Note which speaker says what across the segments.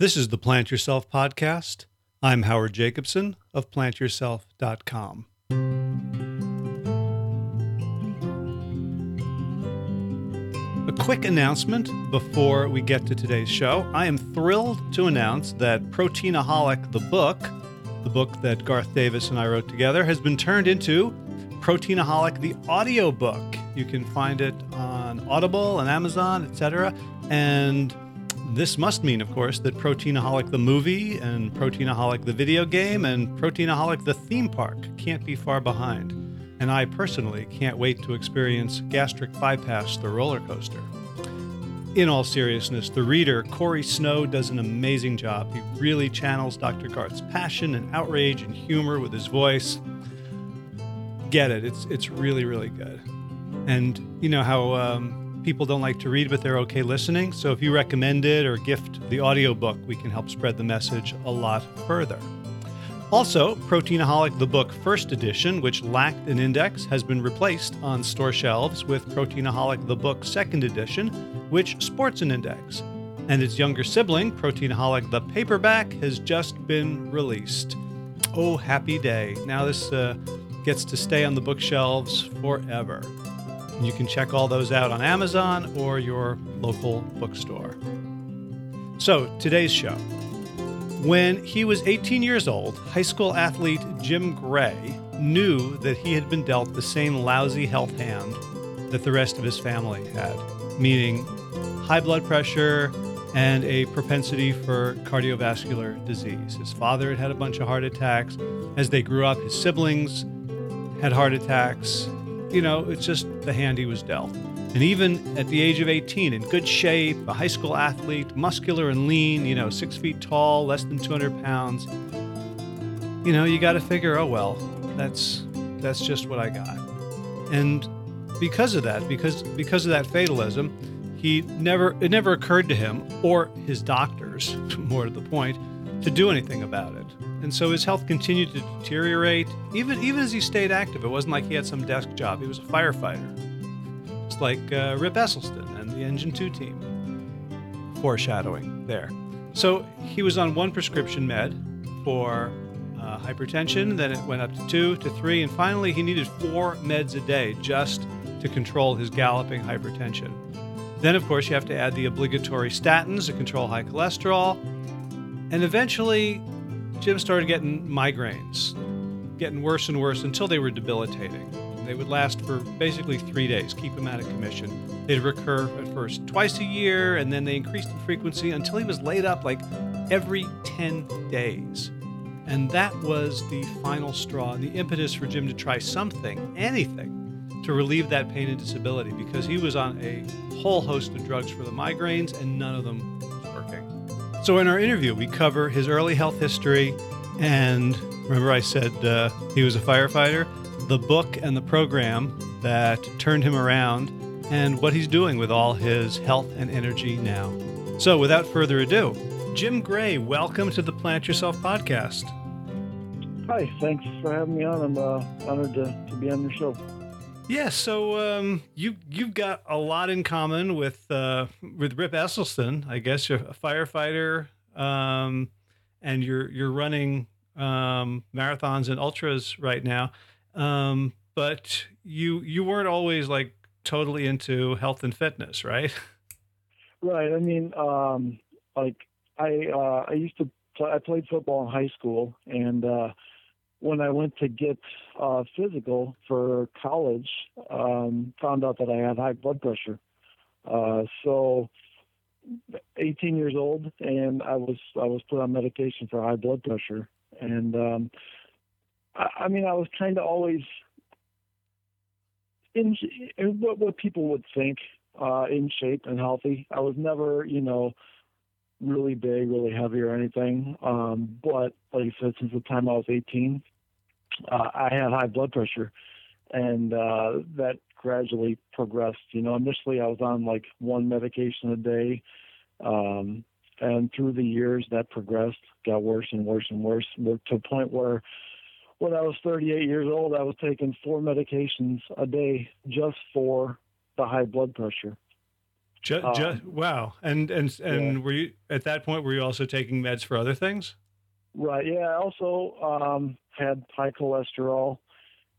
Speaker 1: This is the Plant Yourself podcast. I'm Howard Jacobson of plantyourself.com. A quick announcement before we get to today's show. I am thrilled to announce that Proteinaholic, the book, the book that Garth Davis and I wrote together, has been turned into Proteinaholic, the audiobook. You can find it on Audible and Amazon, etc. And this must mean, of course, that Proteinaholic the movie and Proteinaholic the video game and Proteinaholic the theme park can't be far behind. And I personally can't wait to experience Gastric Bypass the roller coaster. In all seriousness, the reader, Corey Snow, does an amazing job. He really channels Dr. Garth's passion and outrage and humor with his voice. Get it. It's, it's really, really good. And you know how um, people don't like to read, but they're okay listening. So if you recommend it or gift the audiobook, we can help spread the message a lot further. Also, Proteinaholic the Book First Edition, which lacked an index, has been replaced on store shelves with Proteinaholic the Book Second Edition, which sports an index. And its younger sibling, Proteinaholic the Paperback, has just been released. Oh, happy day. Now this uh, gets to stay on the bookshelves forever. You can check all those out on Amazon or your local bookstore. So, today's show. When he was 18 years old, high school athlete Jim Gray knew that he had been dealt the same lousy health hand that the rest of his family had, meaning high blood pressure and a propensity for cardiovascular disease. His father had had a bunch of heart attacks. As they grew up, his siblings had heart attacks you know, it's just the hand he was dealt. And even at the age of 18, in good shape, a high school athlete, muscular and lean, you know, six feet tall, less than 200 pounds, you know, you got to figure, oh, well, that's, that's just what I got. And because of that, because, because of that fatalism, he never, it never occurred to him or his doctors, more to the point, to do anything about it. And so his health continued to deteriorate, even even as he stayed active. It wasn't like he had some desk job. He was a firefighter. It's like uh, Rip Esselstyn and the Engine 2 team. Foreshadowing there. So he was on one prescription med for uh, hypertension, then it went up to two, to three, and finally he needed four meds a day just to control his galloping hypertension. Then, of course, you have to add the obligatory statins to control high cholesterol. And eventually, Jim started getting migraines, getting worse and worse until they were debilitating. They would last for basically three days, keep him out of commission. They'd recur at first twice a year, and then they increased in frequency until he was laid up like every 10 days. And that was the final straw, and the impetus for Jim to try something, anything, to relieve that pain and disability because he was on a whole host of drugs for the migraines and none of them so, in our interview, we cover his early health history. And remember, I said uh, he was a firefighter, the book and the program that turned him around, and what he's doing with all his health and energy now. So, without further ado, Jim Gray, welcome to the Plant Yourself podcast.
Speaker 2: Hi, thanks for having me on. I'm uh, honored to, to be on your show.
Speaker 1: Yeah, so um, you you've got a lot in common with uh, with Rip Esselstyn. I guess you're a firefighter, um, and you're you're running um, marathons and ultras right now. Um, but you you weren't always like totally into health and fitness, right?
Speaker 2: Right. I mean, um, like I uh, I used to play, I played football in high school, and uh, when I went to get uh, physical for college, um, found out that I had high blood pressure. Uh, so, 18 years old, and I was I was put on medication for high blood pressure, and um, I, I mean I was kind of always in, in what what people would think uh, in shape and healthy. I was never, you know, really big, really heavy or anything. Um, but like I said, since the time I was 18, uh, I had high blood pressure, and uh, that gradually progressed. You know, initially I was on like one medication a day, um, and through the years that progressed, got worse and worse and worse, to a point where when I was 38 years old, I was taking four medications a day just for the high blood pressure.
Speaker 1: Ju-
Speaker 2: Um,
Speaker 1: ju- wow. And and and
Speaker 2: yeah.
Speaker 1: were you at that point? Were you also taking meds for other things?
Speaker 2: Right. Yeah. I also um, had high cholesterol,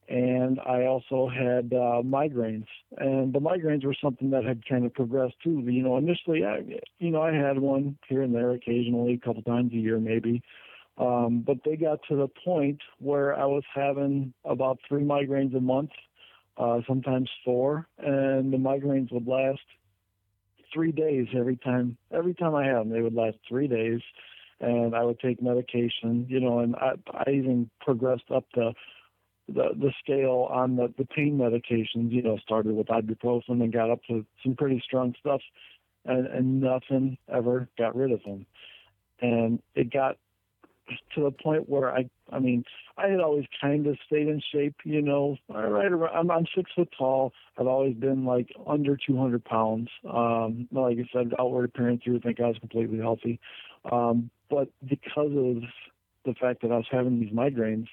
Speaker 2: and I also had uh, migraines. And the migraines were something that had kind of progressed too. You know, initially, I, you know, I had one here and there, occasionally, a couple times a year, maybe. Um, but they got to the point where I was having about three migraines a month, uh, sometimes four, and the migraines would last three days every time. Every time I had them, they would last three days and I would take medication, you know, and I, I even progressed up the the the scale on the the pain medications, you know, started with ibuprofen and got up to some pretty strong stuff, and and nothing ever got rid of them, and it got to the point where I I mean I had always kind of stayed in shape, you know, right around I'm, I'm six foot tall. I've always been like under 200 pounds. Um, like I said, outward appearance, you would think I was completely healthy. Um, but because of the fact that I was having these migraines,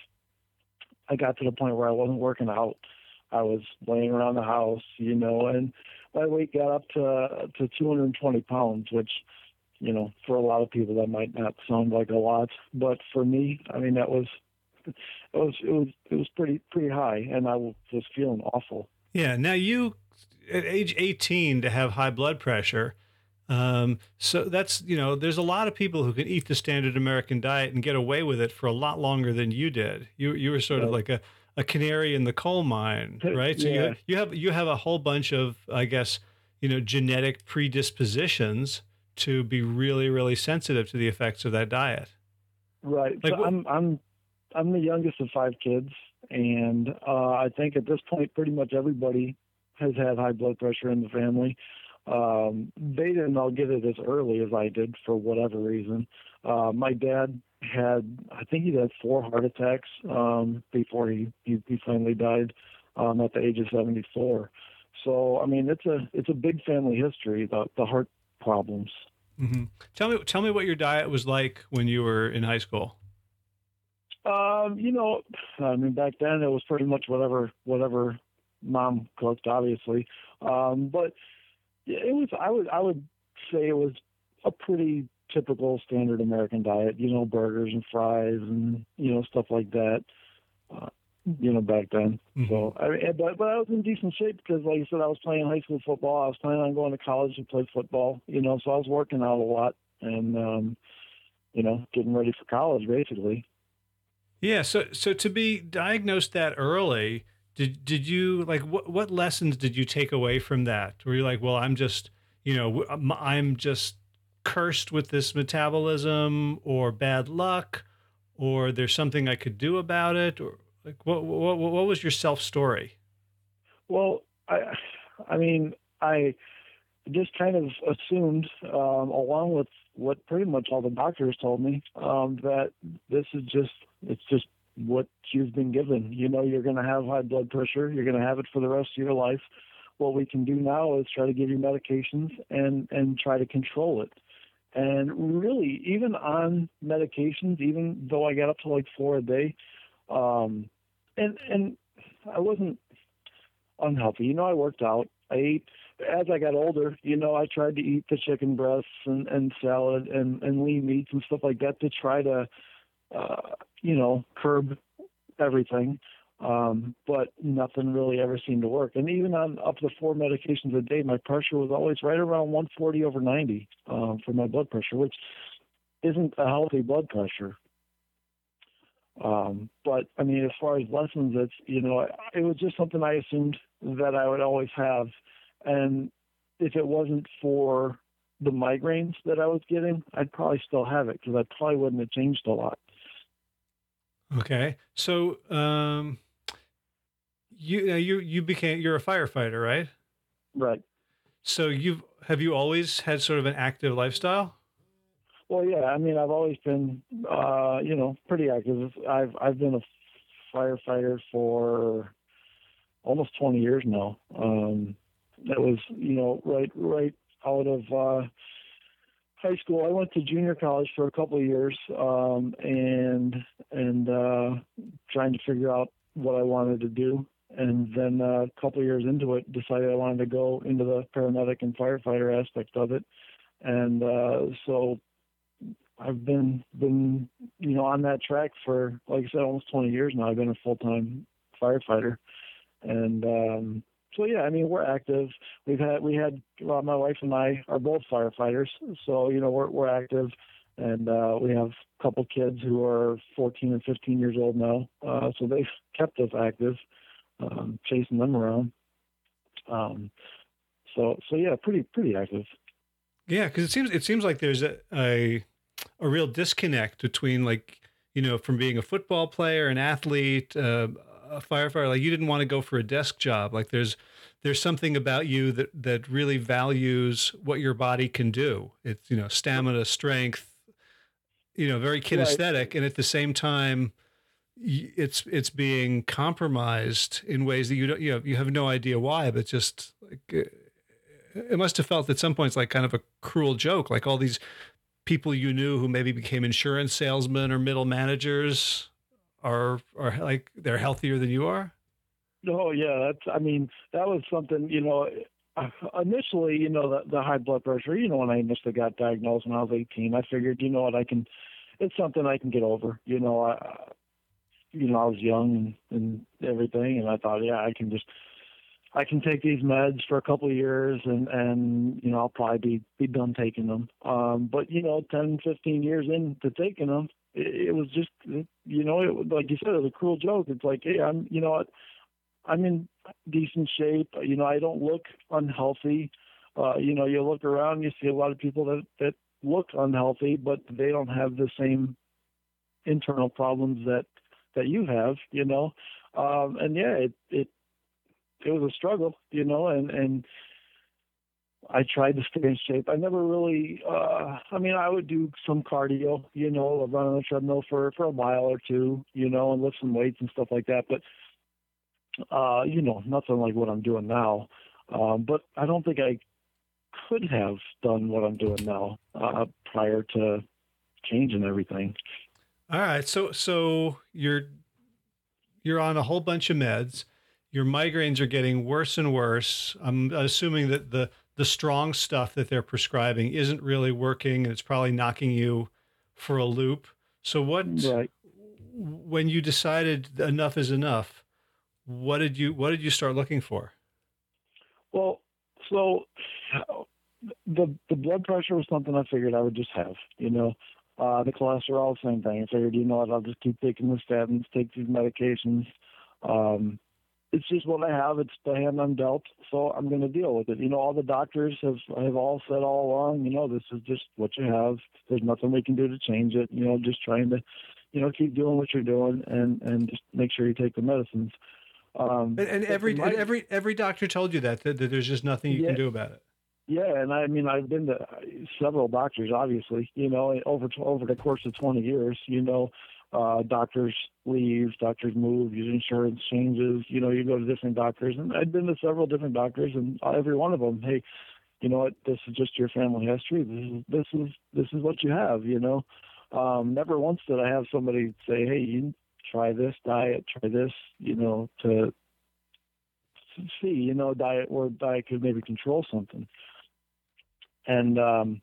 Speaker 2: I got to the point where I wasn't working out. I was laying around the house, you know, and my weight got up to to 220 pounds, which, you know, for a lot of people that might not sound like a lot, but for me, I mean, that was it was it was it was pretty pretty high, and I was just feeling awful.
Speaker 1: Yeah. Now you, at age eighteen, to have high blood pressure. Um, so that's you know, there's a lot of people who can eat the standard American diet and get away with it for a lot longer than you did. You you were sort of like a, a canary in the coal mine, right? So
Speaker 2: Yeah.
Speaker 1: you you have you have a whole bunch of I guess you know genetic predispositions to be really really sensitive to the effects of that diet.
Speaker 2: Right.
Speaker 1: Like
Speaker 2: so I'm I'm I'm the youngest of five kids, and uh, I think at this point, pretty much everybody has had high blood pressure in the family. Um, they didn't all get it as early as I did for whatever reason. Uh, my dad had, I think he had four heart attacks um, before he, he he finally died um, at the age of 74. So I mean, it's a it's a big family history. The the heart problems.
Speaker 1: hmm Tell me tell me what your diet was like when you were in high school.
Speaker 2: Um, you know, I mean, back then it was pretty much whatever whatever mom cooked, obviously. Um, but it was. I would I would say it was a pretty typical standard American diet. You know, burgers and fries and you know stuff like that. Uh, you know, back then.
Speaker 1: Mhm.
Speaker 2: So I but but I was in decent shape because, like I said, I was playing high school football. I was planning on going to college to play football. You know, so I was working out a lot and um, you know, getting ready for college, basically.
Speaker 1: Yeah, so so to be diagnosed that early, did did you like what what lessons did you take away from that? Were you like, well, I'm just you know I'm- I'm just cursed with this metabolism, or bad luck, or there's something I could do about it, or like what what what was your self story?
Speaker 2: Well, I, I mean, I just kind of assumed, um, along with what pretty much all the doctors told me, um, that this is just it's just what you've been given. You know, you're going to have high blood pressure. You're going to have it for the rest of your life. What we can do now is try to give you medications and and try to control it. And really, even on medications, even though I got up to like four a day, um, and and I wasn't unhealthy. You know, I worked out. I ate as I got older. You know, I tried to eat the chicken breasts and and salad and and lean meats and stuff like that to try to, uh, you know, curb everything. Um, but nothing really ever seemed to work. And even on up to four medications a day, my pressure was always right around 140 over 90 um, for my blood pressure, which isn't a healthy blood pressure. Um, but I mean, as far as lessons, it's you know, it was just something I assumed that I would always have, and if it wasn't for the migraines that I was getting, I'd probably still have it because I probably wouldn't have changed a lot.
Speaker 1: Okay, so um, you you you became you're a firefighter, right?
Speaker 2: Right.
Speaker 1: So you've have you always had sort of an active lifestyle?
Speaker 2: Well, yeah. I mean, I've always been, uh, you know, pretty active. I've I've been a firefighter for almost 20 years now. Um, that was, you know, right right out of uh, high school. I went to junior college for a couple of years, um, and and uh, trying to figure out what I wanted to do. and then uh, a couple of years into it, decided I wanted to go into the paramedic and firefighter aspect of it, and uh, so I've been been you know on that track for like I said almost 20 years now. I've been a full time firefighter, and um, so yeah, I mean we're active. We've had we had well, my wife and I are both firefighters, so you know we're we're active, and uh, we have a couple kids who are 14 and 15 years old now. Uh, so they've kept us active, um, chasing them around. Um, so so yeah, pretty pretty active.
Speaker 1: Yeah, because it seems it seems like there's a, a a real disconnect between like you know from being a football player, an athlete, uh, a firefighter. Like you didn't want to go for a desk job. Like there's there's something about you that that really values what your body can do. It's you know stamina, strength. You know, very kinesthetic, right. and at the same time, it's it's being compromised in ways that you don't you know you have no idea why, but just like it must have felt at some points like kind of a cruel joke, like all these people you knew who maybe became insurance salesmen or middle managers are are like they're healthier than you are?
Speaker 2: Oh yeah, that's. I mean, that was something. You know, initially, you know, the, the high blood pressure. You know, when I initially got diagnosed when I was 18, I figured, you know what, I can. It's something I can get over. You know, I, you know, I was young and, and everything, and I thought, yeah, I can just I can take these meds for a couple of years and and you know I'll probably be be done taking them. Um, but you know, 10, 15 years into taking them, it, it was just you know it like you said it was a cruel joke. It's like hey I'm you know what I'm in decent shape. You know I don't look unhealthy. Uh, you know you look around you see a lot of people that that look unhealthy but they don't have the same internal problems that that you have. You know. Um, and yeah, it, it it was a struggle, you know, and and I tried to stay in shape. I never really uh I mean I would do some cardio, you know, run on the treadmill for for a mile or two, you know, and lift some weights and stuff like that, but uh you know, nothing like what I'm doing now. Um but I don't think I could have done what I'm doing now uh prior to changing everything.
Speaker 1: All right. So so you're you're on a whole bunch of meds your migraines are getting worse and worse. I'm assuming that the the strong stuff that they're prescribing isn't really working, and it's probably knocking you for a loop. So what? Right. When you decided enough is enough, what did you what did you start looking for?
Speaker 2: Well, so the the blood pressure was something I figured I would just have. You know, uh, the cholesterol, same thing. I figured, you know what, I'll just keep taking the statins, take these medications. Um, it's just what I have. It's the hand I'm dealt, so I'm going to deal with it. You know, all the doctors have have all said all along, you know, this is just what you have. There's nothing we can do to change it. You know, just trying to, you know, keep doing what you're doing and and just make sure you take the medicines.
Speaker 1: Um, and, and every my, and every every doctor told you that, that, that there's just nothing you yeah, can do about it.
Speaker 2: Yeah, and I mean I've been to several doctors, obviously, you know, over over the course of 20 years, you know, uh, doctors leave, doctors move, your insurance changes. You know, you go to different doctors, and I've been to several different doctors, and every one of them, hey, you know what? This is just your family history. This is this is this is what you have. You know, um, never once did I have somebody say, hey, you try this diet, try this. You know, to see, you know, diet or diet could maybe control something. And um,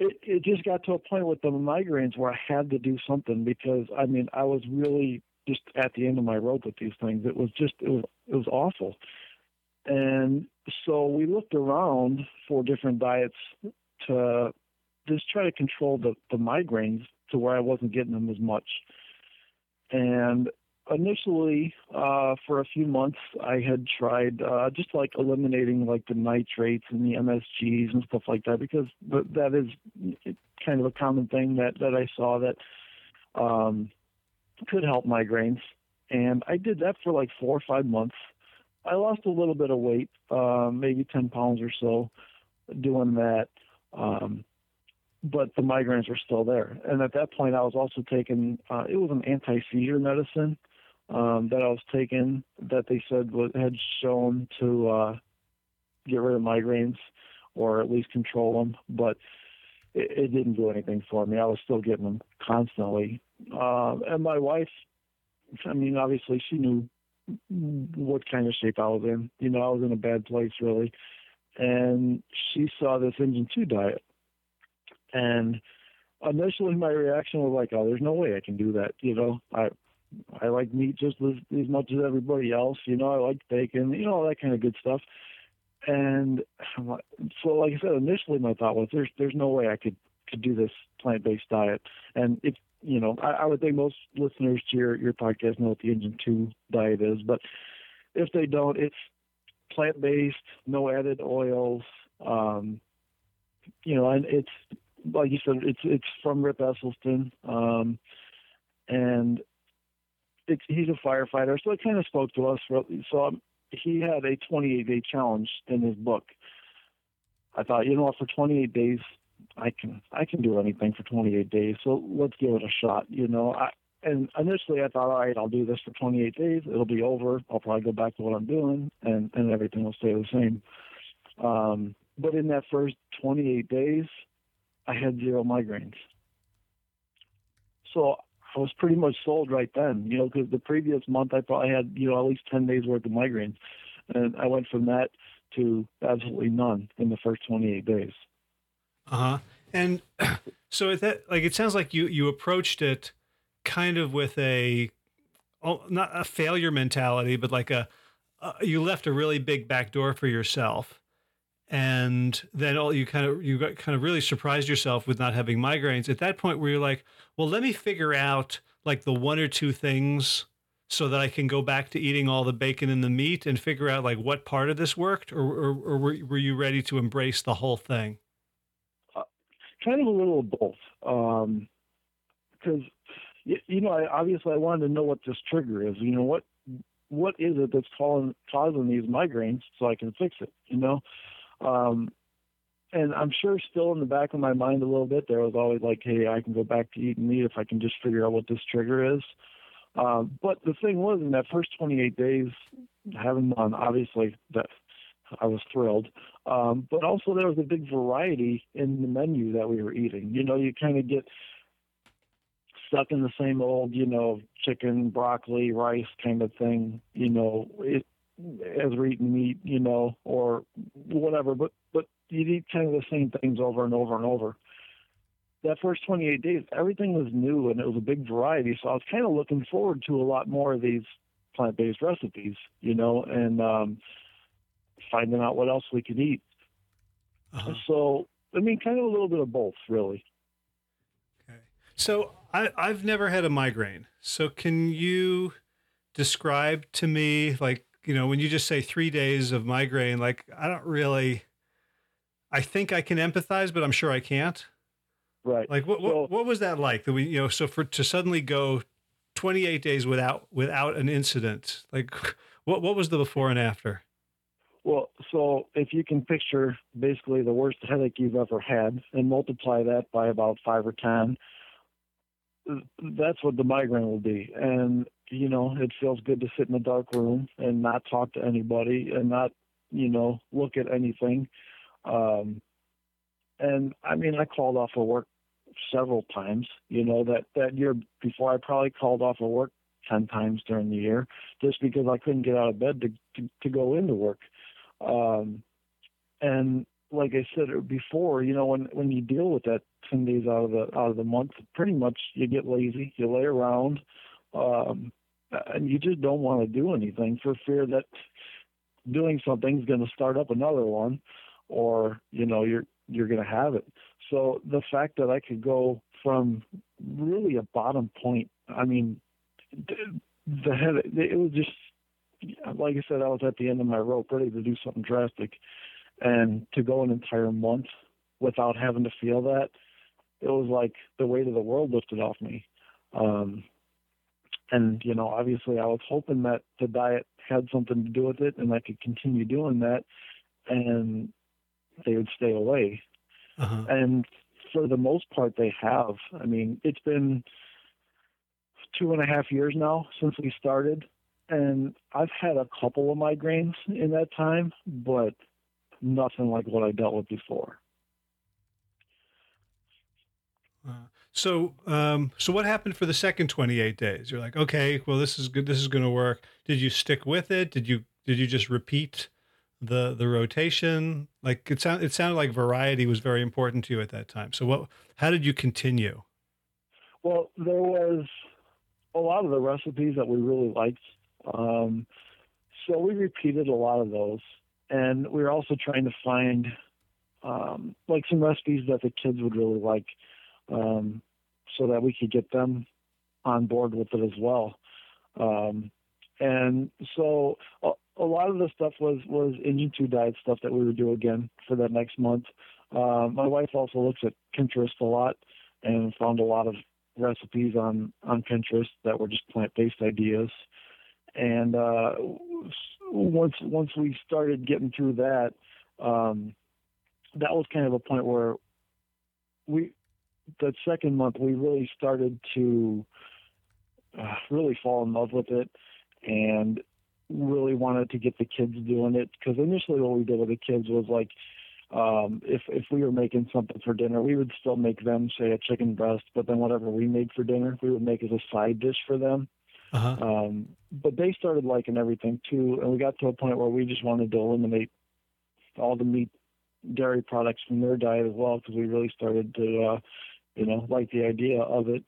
Speaker 2: it, it just got to a point with the migraines where I had to do something because I mean I was really just at the end of my rope with these things. It was just it was it was awful. And so we looked around for different diets to just try to control the, the migraines to where I wasn't getting them as much. And initially, uh, for a few months, I had tried uh, just like eliminating like the nitrates and the MSGs and stuff like that because that is kind of a common thing that that I saw that um, could help migraines. And I did that for like four or five months. I lost a little bit of weight, uh, maybe 10 pounds or so, doing that. Um, but the migraines were still there. And at that point, I was also taking, uh, it was an anti seizure medicine um, that I was taking that they said was, had shown to uh, get rid of migraines or at least control them, but it, it didn't do anything for me. I was still getting them constantly. Uh, and my wife, I mean, obviously she knew what kind of shape I was in. You know, I was in a bad place really. And she saw this Engine 2 diet. And initially my reaction was like, oh, there's no way I can do that. You know, I I like meat just as, as much as everybody else. You know, I like bacon, you know, all that kind of good stuff. And so, like I said, initially my thought was, there's there's no way I could could do this plant based diet. And if you know, I, I would think most listeners to your your podcast know what the Engine Two diet is, but if they don't, it's plant based, no added oils. Um, you know, and it's like you said, it's it's from Rip Esselstyn, um, and he's a firefighter, so it kind of spoke to us. So um, he had a 28 day challenge in his book. I thought, you know what, for 28 days, I can I can do anything for 28 days. So let's give it a shot. You know, I and initially I thought, all right, I'll do this for 28 days. It'll be over. I'll probably go back to what I'm doing, and and everything will stay the same. Um, but in that first 28 days, I had zero migraines. So I was pretty much sold right then, you know, because the previous month I probably had, you know, at least 10 days worth of migraines. And I went from that to absolutely none in the first 28 days.
Speaker 1: Uh huh. And so that, like, it sounds like you, you approached it kind of with a, oh, not a failure mentality, but like a, uh, you left a really big back door for yourself and then all you kind of you got kind of really surprised yourself with not having migraines. At that point where you're like well let me figure out like the one or two things so that i can go back to eating all the bacon and the meat and figure out like what part of this worked or, or, or were, were you ready to embrace the whole thing?
Speaker 2: Uh, kind of a little of both because um, you, you know I, obviously i wanted to know what this trigger is you know what what is it that's causing causing these migraines so i can fix it you know um, and I'm sure still in the back of my mind a little bit, there was always like, hey, I can go back to eating meat if I can just figure out what this trigger is. Um, but the thing was, in that first 28 days, having none, obviously, that I was thrilled. Um, but also, there was a big variety in the menu that we were eating. You know, you kind of get stuck in the same old, you know, chicken, broccoli, rice kind of thing. You know, it, as we're eating meat, you know, or whatever. But but you eat kind of the same things over and over and over. That first 28 days, everything was new and it was a big variety. So I was kind of looking forward to a lot more of these plant-based recipes, you know, and um, finding out what else we could eat. Uh-huh. So I mean, kind of a little bit of both, really.
Speaker 1: Okay. So I, I've never had a migraine. So can you describe to me like you know, when you just say three days of migraine, like I don't really, I think I can empathize, but I'm sure I can't.
Speaker 2: Right.
Speaker 1: Like what, so, what, what was that like that we, you know, so for, to suddenly go 28 days without, without an incident, like what, what was the before and after?
Speaker 2: Well, so if you can picture basically the worst headache you've ever had and multiply that by about five or 10, that's what the migraine will be. And you know, it feels good to sit in a dark room and not talk to anybody and not, you know, look at anything. Um, and I mean, I called off of work several times. You know, that that year before, I probably called off of work ten times during the year just because I couldn't get out of bed to to, to go into work. Um, and like I said before, you know, when when you deal with that ten days out of the out of the month, pretty much you get lazy. You lay around. Um, and you just don't want to do anything for fear that doing something is going to start up another one, or you know you're you're going to have it. So the fact that I could go from really a bottom point, I mean, the head, it was just like I said, I was at the end of my rope, ready to do something drastic, and to go an entire month without having to feel that, it was like the weight of the world lifted off me. Um, and you know obviously i was hoping that the diet had something to do with it and i could continue doing that and they would stay away. Uh-huh. and for the most part they have. I mean it's been two and a half years now since we started and i've had a couple of migraines in that time but nothing like what i dealt with before.
Speaker 1: Uh, So, um, so what happened for the second 28 days? You're like, okay, well, this is good. This is going to work. Did you stick with it? Did you, did you just repeat the, the rotation? Like it sounded, it sounded like variety was very important to you at that time. So what, how did you continue?
Speaker 2: Well, there was a lot of the recipes that we really liked. Um, so we repeated a lot of those. And we were also trying to find um, like some recipes that the kids would really like um, so that we could get them on board with it as well. Um, and so a, a, lot of the stuff was was Engine 2 diet stuff that we would do again for that next month. Uh, my wife also looks at Pinterest a lot and found a lot of recipes on on Pinterest that were just plant based ideas. And uh, once once we started getting through that, um, that was kind of a point where we that second month we really started to uh, really fall in love with it and really wanted to get the kids doing it because initially what we did with the kids was like um, if if we were making something for dinner, we would still make them say a chicken breast, but then whatever we made for dinner, we would make as a side dish for them. Uh-huh. Um, but they started liking everything too, and we got to a point where we just wanted to eliminate all the meat, dairy products from their diet as well, because we really started to, uh, you know, like the idea of it.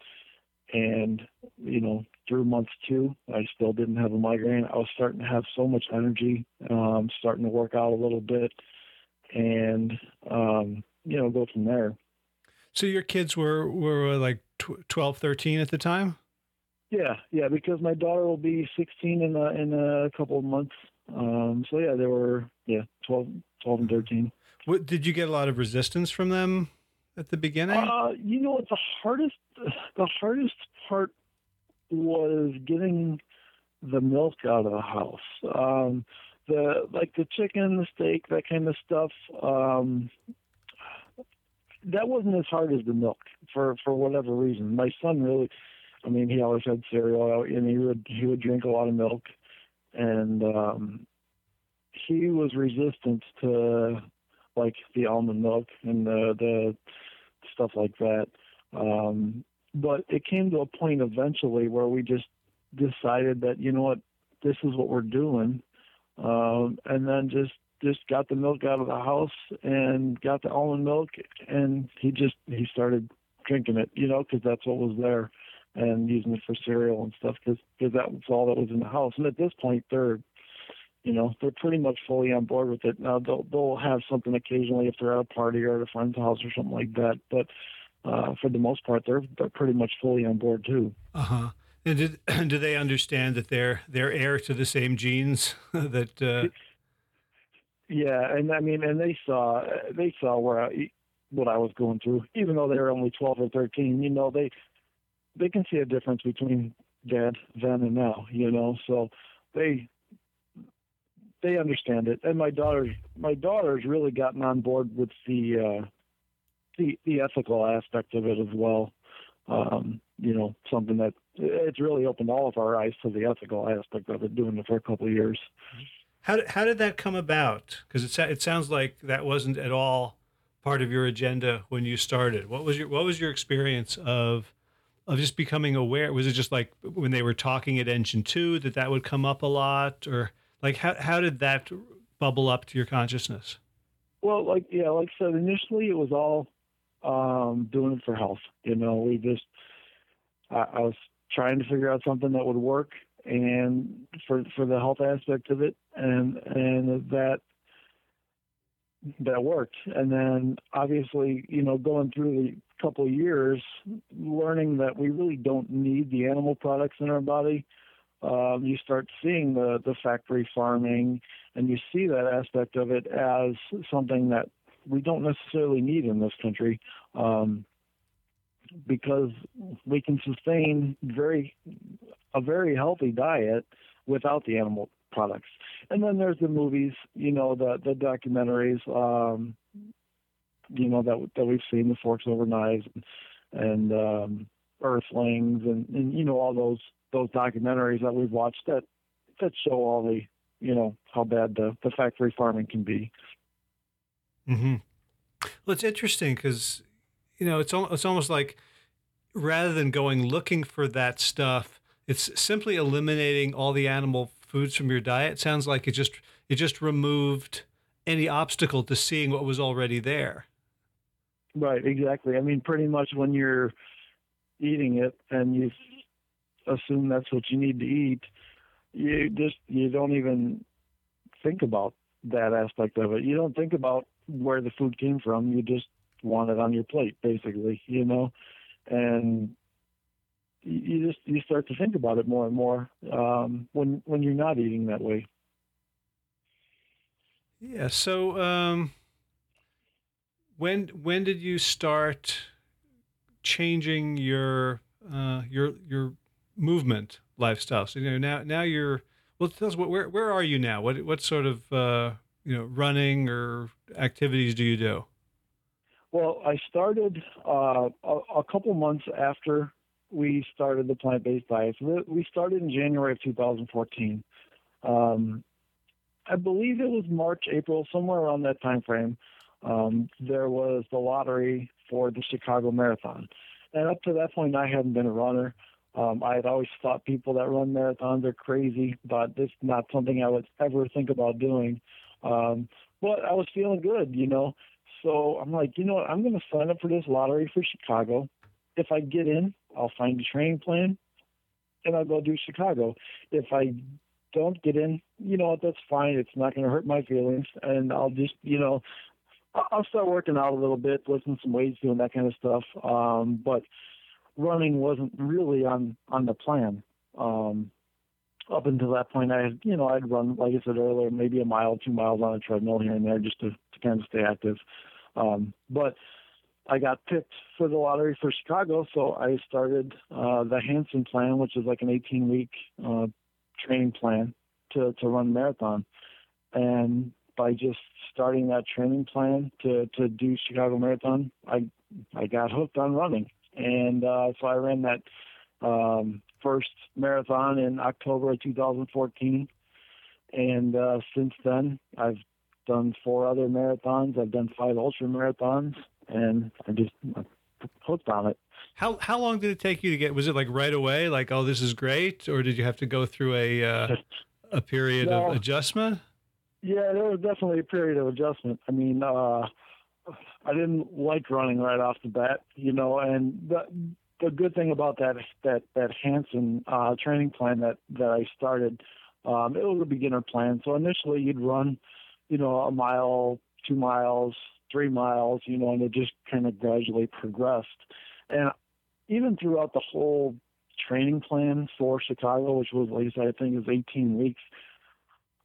Speaker 2: And you know, through month two, I still didn't have a migraine. I was starting to have so much energy, um, starting to work out a little bit, and um, you know, go from there.
Speaker 1: So your kids were were like 12, 13 at the time.
Speaker 2: Yeah, yeah, because my daughter will be 16 in a, in a couple of months. Um, so yeah, they were yeah 12, 12 and 13.
Speaker 1: What did you get a lot of resistance from them at the beginning?
Speaker 2: Uh, you know the hardest the hardest part was getting the milk out of the house. Um, the like the chicken, the steak, that kind of stuff. Um, that wasn't as hard as the milk for for whatever reason. My son really I mean, he always had cereal, and he would he would drink a lot of milk, and um, he was resistant to like the almond milk and the the stuff like that. Um, but it came to a point eventually where we just decided that you know what, this is what we're doing, um, and then just just got the milk out of the house and got the almond milk, and he just he started drinking it, you know, because that's what was there and using it for cereal and stuff because that was all that was in the house. And at this point, they're you know they're pretty much fully on board with it. Now they'll they'll have something occasionally if they're at a party or at a friend's house or something like that, but uh, for the most part, they're they're pretty much fully on board too.
Speaker 1: Uh huh. And did, do they understand that they're they're heir to the same genes that? Uh...
Speaker 2: Yeah, and I mean, and they saw they saw where I, what I was going through, even though they were only twelve or thirteen. You know, they they can see a difference between dad then and now, you know. So they they understand it, and my daughter my daughter's really gotten on board with the uh, the the ethical aspect of it as well. Um, you know, something that it's really opened all of our eyes to the ethical aspect of it, doing it for a couple of years.
Speaker 1: How did, how did that come about? Because it it sounds like that wasn't at all part of your agenda when you started. What was your what was your experience of of just becoming aware? Was it just like when they were talking at Engine Two that that would come up a lot, or like how how did that bubble up to your consciousness?
Speaker 2: Well, like yeah, like I said, initially it was all um, doing it for health. You know, we just I, I was trying to figure out something that would work and for for the health aspect of it, and and that that worked. And then obviously, you know, going through the couple years learning that we really don't need the animal products in our body. Um, you start seeing the, the factory farming and you see that aspect of it as something that we don't necessarily need in this country um, because we can sustain very a very healthy diet without the animal products. And then there's the movies, you know, the the documentaries. Um, you know that that we've seen the forks over knives and, and um, Earthlings and, and you know all those those documentaries that we've watched that that show all the you know how bad the, the factory farming can be.
Speaker 1: Hmm. Well, it's interesting because you know it's al- it's almost like rather than going looking for that stuff, it's simply eliminating all the animal foods from your diet. It sounds like it just it just removed any obstacle to seeing what was already there.
Speaker 2: Right, exactly. I mean, pretty much when you're eating it and you assume that's what you need to eat, you just you don't even think about that aspect of it. You don't think about where the food came from. You just want it on your plate, basically, you know, and you just you start to think about it more and more um, when when you're not eating that way.
Speaker 1: Yeah. So, um, when when did you start changing your uh, your your movement lifestyle? So you know now now you're well. Tell us what where where are you now? What what sort of uh, you know running or activities do you do?
Speaker 2: Well, I started uh, a, a couple months after we started the plant-based diet. We started in January of 2014. Um, I believe it was March, April, somewhere around that time frame. Um, there was the lottery for the Chicago Marathon, and up to that point, I hadn't been a runner. Um, I had always thought people that run marathons are crazy, but it's not something I would ever think about doing. Um, but I was feeling good, you know. So I'm like, you know what? I'm going to sign up for this lottery for Chicago. If I get in, I'll find a training plan and I'll go do Chicago. If I don't get in, you know what? That's fine. It's not going to hurt my feelings. And I'll just, you know, I'll start working out a little bit, lifting some weights, doing that kind of stuff. Um, but running wasn't really on on the plan. Um, up until that point, I had, you know, I'd run, like I said earlier, maybe a mile, two miles on a treadmill here and there just to, to kind of stay active. Um, but I got picked for the lottery for Chicago, so I started uh, the Hanson plan, which is like an 18 week uh, training plan to, to run marathon. And by just starting that training plan to, to do Chicago Marathon, I I got hooked on running, and uh, so I ran that um, first marathon in October of 2014, and uh, since then I've done four other marathons. I've done five ultra marathons, and I just I'm hooked on it.
Speaker 1: How how long did it take you to get? Was it like right away? Like, oh, this is great, or did you have to go through a uh, a period no, of adjustment?
Speaker 2: Yeah, there was definitely a period of adjustment. I mean, uh, I didn't like running right off the bat, you know, and the the good thing about that that that Hanson uh, training plan that that I started, um, it was a beginner plan. So initially, you'd run, you know, a mile, two miles, three miles, you know, and it just kind of gradually progressed. And even throughout the whole training plan for Chicago, which was, like I said, I think was 18 weeks,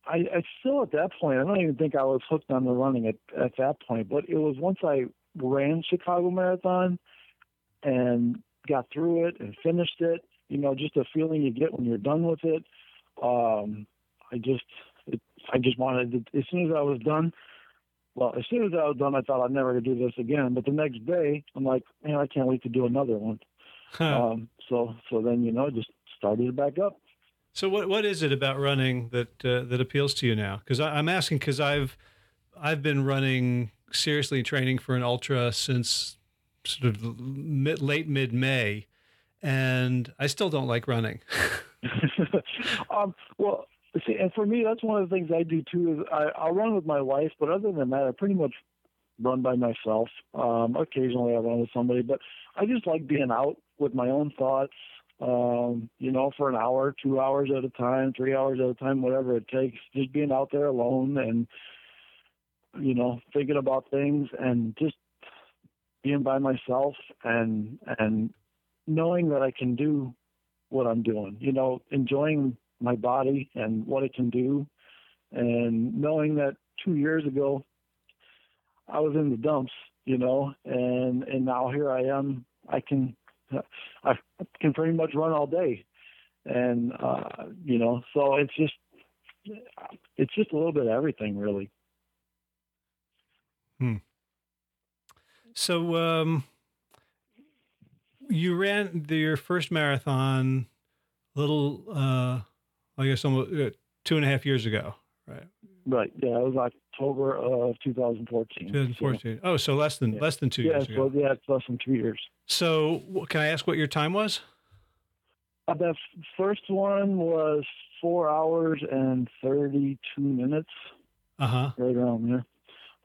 Speaker 2: I, I still at that point, I don't even think I was hooked on the running at, at that point, but it was once I ran Chicago Marathon and got through it and finished it, you know, just a feeling you get when you're done with it. Um, I just, it, I just wanted to, as soon as I was done, well, as soon as I was done, I thought I'd never do this again. But the next day, I'm like, man, I can't wait to do another one. Huh. Um, so, so then you know, just started it back up.
Speaker 1: So, what what is it about running that uh, that appeals to you now? Because I'm asking because I've I've been running seriously training for an ultra since sort of mid, late mid May, and I still don't like running.
Speaker 2: um, well, See, and for me, that's one of the things I do too. Is I, I'll run with my wife, but other than that, I pretty much run by myself. Um, occasionally, I run with somebody, but I just like being out with my own thoughts. Um, you know, for an hour, two hours at a time, three hours at a time, whatever it takes. Just being out there alone and you know thinking about things and just being by myself and and knowing that I can do what I'm doing. You know, enjoying my body and what it can do. And knowing that two years ago I was in the dumps, you know, and and now here I am. I can I can pretty much run all day, and uh, you know, so it's just it's just a little bit of everything, really.
Speaker 1: Hmm. So, um, you ran the, your first marathon, little uh, I guess almost uh, two and a half years ago, right?
Speaker 2: Yeah, it was October of 2014.
Speaker 1: 2014. So, oh, so less than
Speaker 2: yeah.
Speaker 1: less than two
Speaker 2: yeah,
Speaker 1: years ago.
Speaker 2: So, yeah, it's less than two years.
Speaker 1: So, can I ask what your time was?
Speaker 2: Uh, the first one was four hours and 32 minutes.
Speaker 1: Uh huh.
Speaker 2: Right around there.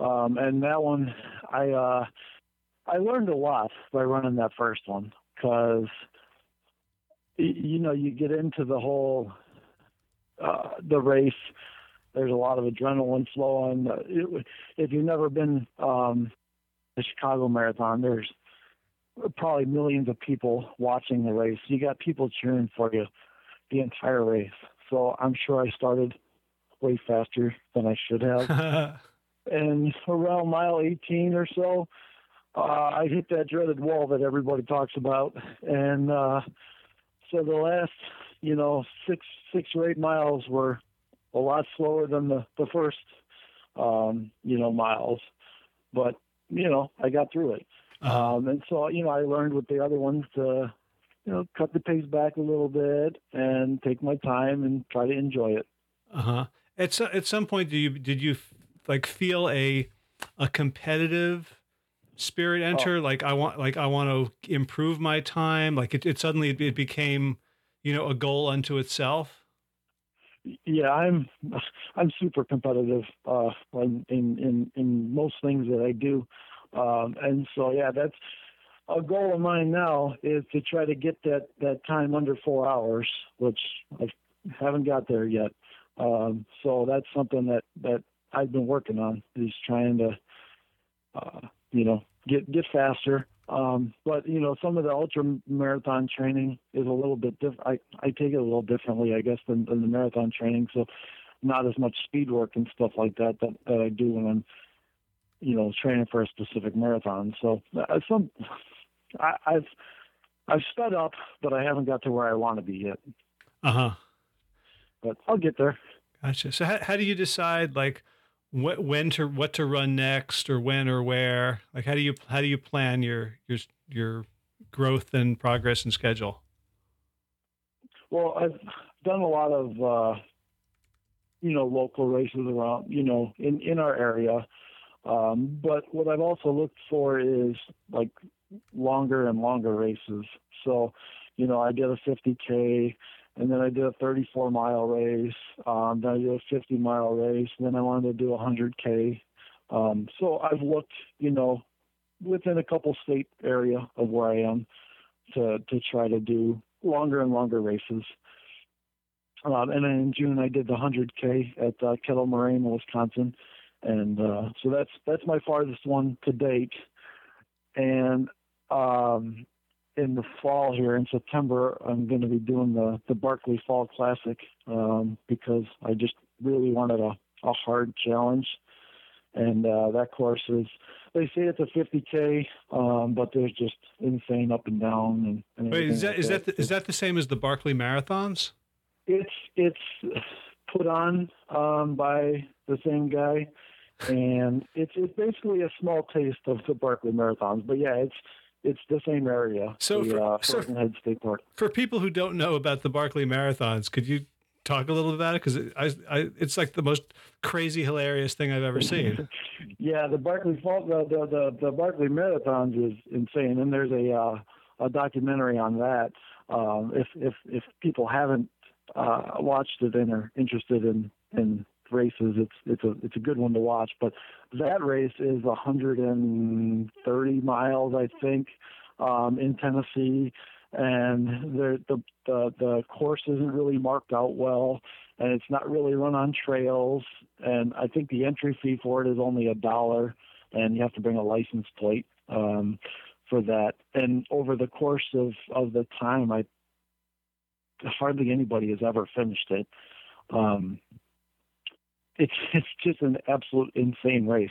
Speaker 2: Um, and that one, I uh, I learned a lot by running that first one because you know you get into the whole uh, the race. There's a lot of adrenaline flowing. If you've never been um, the Chicago Marathon, there's probably millions of people watching the race. You got people cheering for you the entire race. So I'm sure I started way faster than I should have. and around mile 18 or so, uh, I hit that dreaded wall that everybody talks about. And uh, so the last, you know, six six or eight miles were a lot slower than the the first, um, you know, miles. But you know, I got through it. Uh-huh. Um, and so, you know, I learned with the other ones to, you know, cut the pace back a little bit and take my time and try to enjoy it.
Speaker 1: Uh huh. At so, at some point, do you did you like feel a a competitive spirit enter? Oh. Like I want like I want to improve my time. Like it, it suddenly it became, you know, a goal unto itself.
Speaker 2: Yeah, I'm I'm super competitive uh, in in in most things that I do. Um, and so, yeah, that's a goal of mine now is to try to get that, that time under four hours, which I haven't got there yet. Um, so that's something that, that I've been working on is trying to, uh, you know, get, get faster. Um, but you know, some of the ultra marathon training is a little bit different. I, I take it a little differently, I guess, than, than the marathon training. So not as much speed work and stuff like that, that, that I do when I'm you know, training for a specific marathon. So uh, some, I, I've I've sped up, but I haven't got to where I want to be yet.
Speaker 1: Uh huh.
Speaker 2: But I'll get there.
Speaker 1: Gotcha. So how how do you decide like what when to what to run next or when or where? Like how do you how do you plan your your your growth and progress and schedule?
Speaker 2: Well, I've done a lot of uh, you know local races around you know in in our area um, but what I've also looked for is like longer and longer races. So, you know, I did a 50K and then I did a 34 mile race. Um, then I did a 50 mile race. Then I wanted to do a 100K. Um, so I've looked, you know, within a couple state area of where I am to, to try to do longer and longer races. Um, and then in June, I did the 100K at uh, Kettle Moraine, Wisconsin and uh, so that's that's my farthest one to date. And um, in the fall here in September, I'm going to be doing the the Barkley Fall Classic um, because I just really wanted a, a hard challenge. And uh, that course is they say it's a 50k, um, but there's just insane up and down. And, and
Speaker 1: Wait, is that like is that the, is that the same as the Barkley marathons?
Speaker 2: It's it's put on um, by the same guy and it's it's basically a small taste of the Barkley marathons. But yeah, it's it's the same area.
Speaker 1: So,
Speaker 2: the,
Speaker 1: for,
Speaker 2: uh,
Speaker 1: so
Speaker 2: Head State Park.
Speaker 1: For people who don't know about the Barkley marathons, could you talk a little about it? Because it, I, I, it's like the most crazy, hilarious thing I've ever seen.
Speaker 2: yeah, the Barkley the, the the the Barkley marathons is insane, and there's a uh, a documentary on that. Um, if if if people haven't uh, watched it and are interested in in races. It's it's a it's a good one to watch. But that race is 130 miles, I think, um, in Tennessee, and the, the the the course isn't really marked out well, and it's not really run on trails. And I think the entry fee for it is only a dollar, and you have to bring a license plate. Um, for that, and over the course of, of the time, I hardly anybody has ever finished it. Um, it's it's just an absolute insane race.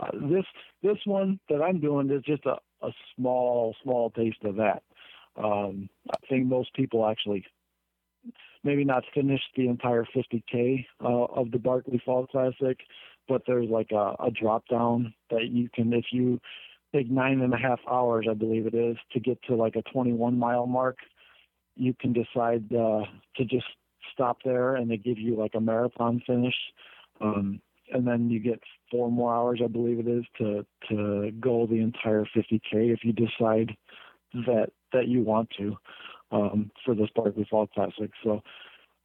Speaker 2: Uh, this this one that I'm doing is just a, a small small taste of that. Um, I think most people actually maybe not finish the entire 50k uh, of the Barkley Fall Classic, but there's like a, a drop down that you can if you take nine and a half hours, I believe it is, to get to like a 21 mile mark. You can decide uh, to just stop there and they give you like a marathon finish. Um, and then you get four more hours, I believe it is, to to go the entire 50k if you decide that that you want to um, for this Barkley Fall Classic. So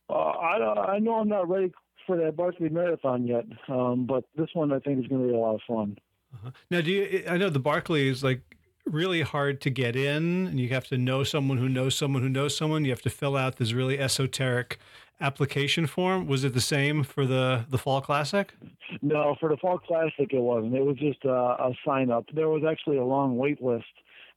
Speaker 2: uh, I I know I'm not ready for that Barkley Marathon yet, um, but this one I think is going to be a lot of fun.
Speaker 1: Uh-huh. Now, do you? I know the Barkley is like really hard to get in, and you have to know someone who knows someone who knows someone. You have to fill out this really esoteric application form. Was it the same for the the Fall Classic?
Speaker 2: No, for the Fall Classic it wasn't. It was just a, a sign up. There was actually a long wait list,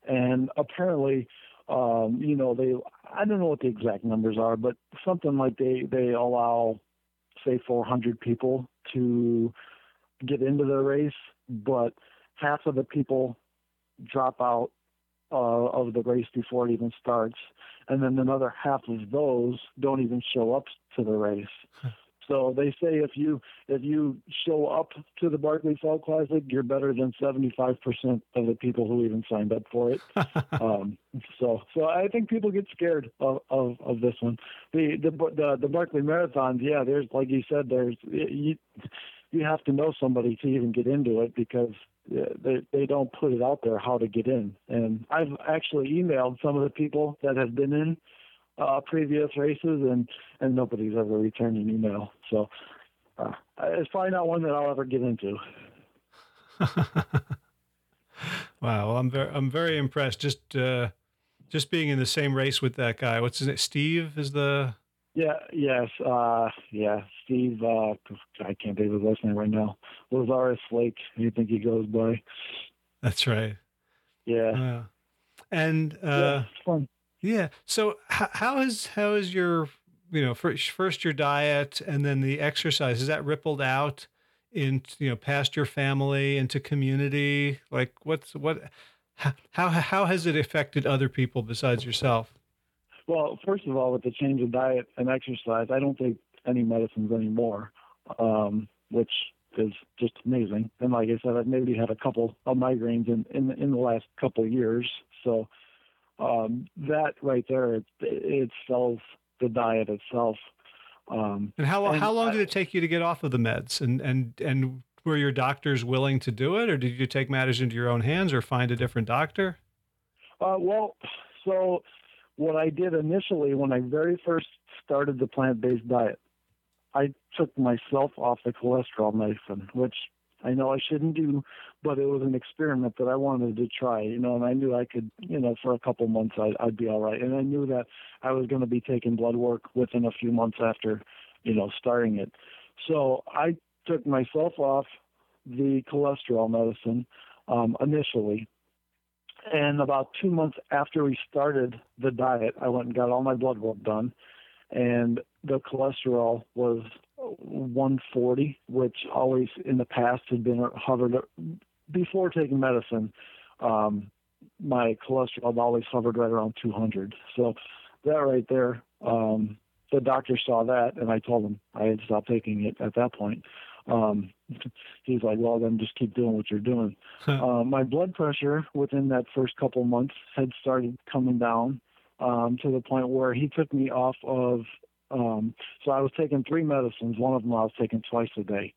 Speaker 2: and apparently, um, you know, they I don't know what the exact numbers are, but something like they they allow say 400 people to get into the race, but half of the people drop out uh, of the race before it even starts, and then another half of those don't even show up to the race. So they say if you if you show up to the Barkley Fall Classic, you're better than 75% of the people who even signed up for it. um, so so I think people get scared of, of, of this one. The, the the the Barkley Marathons, yeah, there's like you said, there's you you have to know somebody to even get into it because they they don't put it out there how to get in. And I've actually emailed some of the people that have been in uh, previous races, and and nobody's ever returned an email. So uh, it's probably not one that I'll ever get into.
Speaker 1: wow, I'm very I'm very impressed. Just uh, just being in the same race with that guy. What's his name? Steve is the.
Speaker 2: Yeah. Yes. Uh, yeah. Steve. Uh, I can't think of his last name right now. Lazarus Lake. You think he goes by?
Speaker 1: That's right.
Speaker 2: Yeah.
Speaker 1: and uh,
Speaker 2: yeah, it's fun.
Speaker 1: Yeah. So how, how is how is your you know first first your diet and then the exercise is that rippled out in you know past your family into community like what's what how how has it affected other people besides yourself?
Speaker 2: Well, first of all, with the change of diet and exercise, I don't take any medicines anymore, um, which is just amazing. And like I said, I've maybe had a couple of migraines in in, in the last couple of years, so um, that right there, it, it sells the diet itself. Um,
Speaker 1: and how and how long I, did it take you to get off of the meds? And and and were your doctors willing to do it, or did you take matters into your own hands, or find a different doctor?
Speaker 2: Uh, well, so what I did initially when I very first started the plant-based diet, I took myself off the cholesterol medicine, which I know I shouldn't do, but it was an experiment that I wanted to try, you know, and I knew I could, you know, for a couple months I'd, I'd be all right. And I knew that I was going to be taking blood work within a few months after, you know, starting it. So I took myself off the cholesterol medicine um, initially. And about two months after we started the diet, I went and got all my blood work done. And the cholesterol was 140, which always in the past had been hovered before taking medicine. Um, my cholesterol always hovered right around 200. So that right there, um, the doctor saw that, and I told him I had stopped taking it at that point. Um, he's like, "Well, then just keep doing what you're doing." uh, my blood pressure within that first couple months had started coming down um, to the point where he took me off of um, so I was taking three medicines. One of them I was taking twice a day.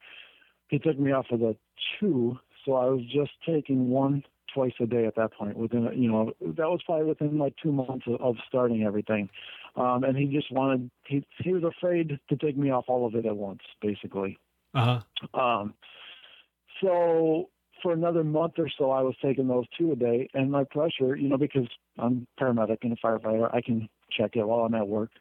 Speaker 2: He took me off of the two, so I was just taking one twice a day at that point. Within you know that was probably within like two months of, of starting everything, um, and he just wanted he he was afraid to take me off all of it at once, basically.
Speaker 1: Uh
Speaker 2: huh. Um, so for another month or so, I was taking those two a day, and my pressure, you know, because I'm paramedic and a firefighter, I can check it while I'm at work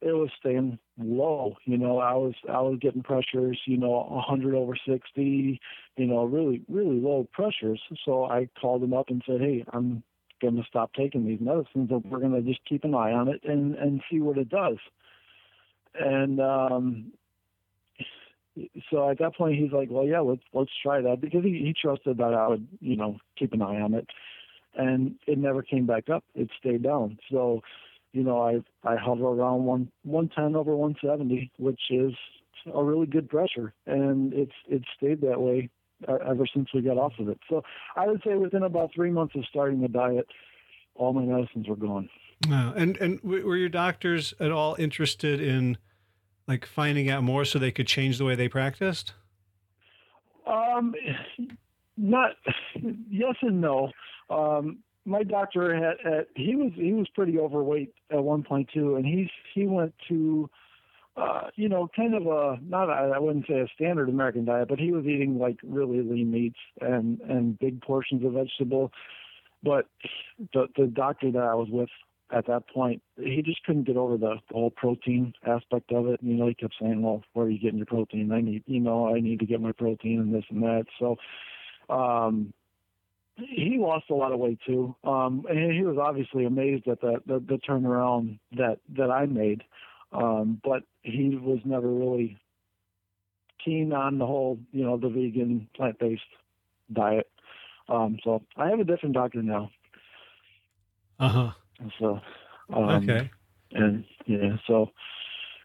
Speaker 2: it was staying low. You know, I was I was getting pressures, you know, 100 over 60, you know, really really low pressures. So I called him up and said, "Hey, I'm going to stop taking these medicines, but we're going to just keep an eye on it and and see what it does." And um, so at that point, he's like, "Well, yeah, let's let's try that," because he, he trusted that I would, you know, keep an eye on it. And it never came back up. It stayed down. So you know, I I hover around one one ten over one seventy, which is a really good pressure, and it's it's stayed that way ever since we got off of it. So I would say within about three months of starting the diet, all my medicines were gone.
Speaker 1: Wow. And and were your doctors at all interested in like finding out more so they could change the way they practiced?
Speaker 2: Um, not yes and no. Um, my doctor had, had he was he was pretty overweight at one point too, and he's he went to uh, you know, kind of a not I wouldn't say a standard American diet, but he was eating like really lean meats and and big portions of vegetable. But the the doctor that I was with at that point, he just couldn't get over the, whole protein aspect of it. You know, he kept saying, "Well, where are you getting your protein? I need, you know, I need to get my protein and this and that." So, um, he lost a lot of weight too, um, and he was obviously amazed at the the, the turnaround that that I made. Um, but he was never really keen on the whole, you know, the vegan plant-based diet. Um, so I have a different doctor now.
Speaker 1: Uh huh.
Speaker 2: So,
Speaker 1: um, okay.
Speaker 2: And yeah, so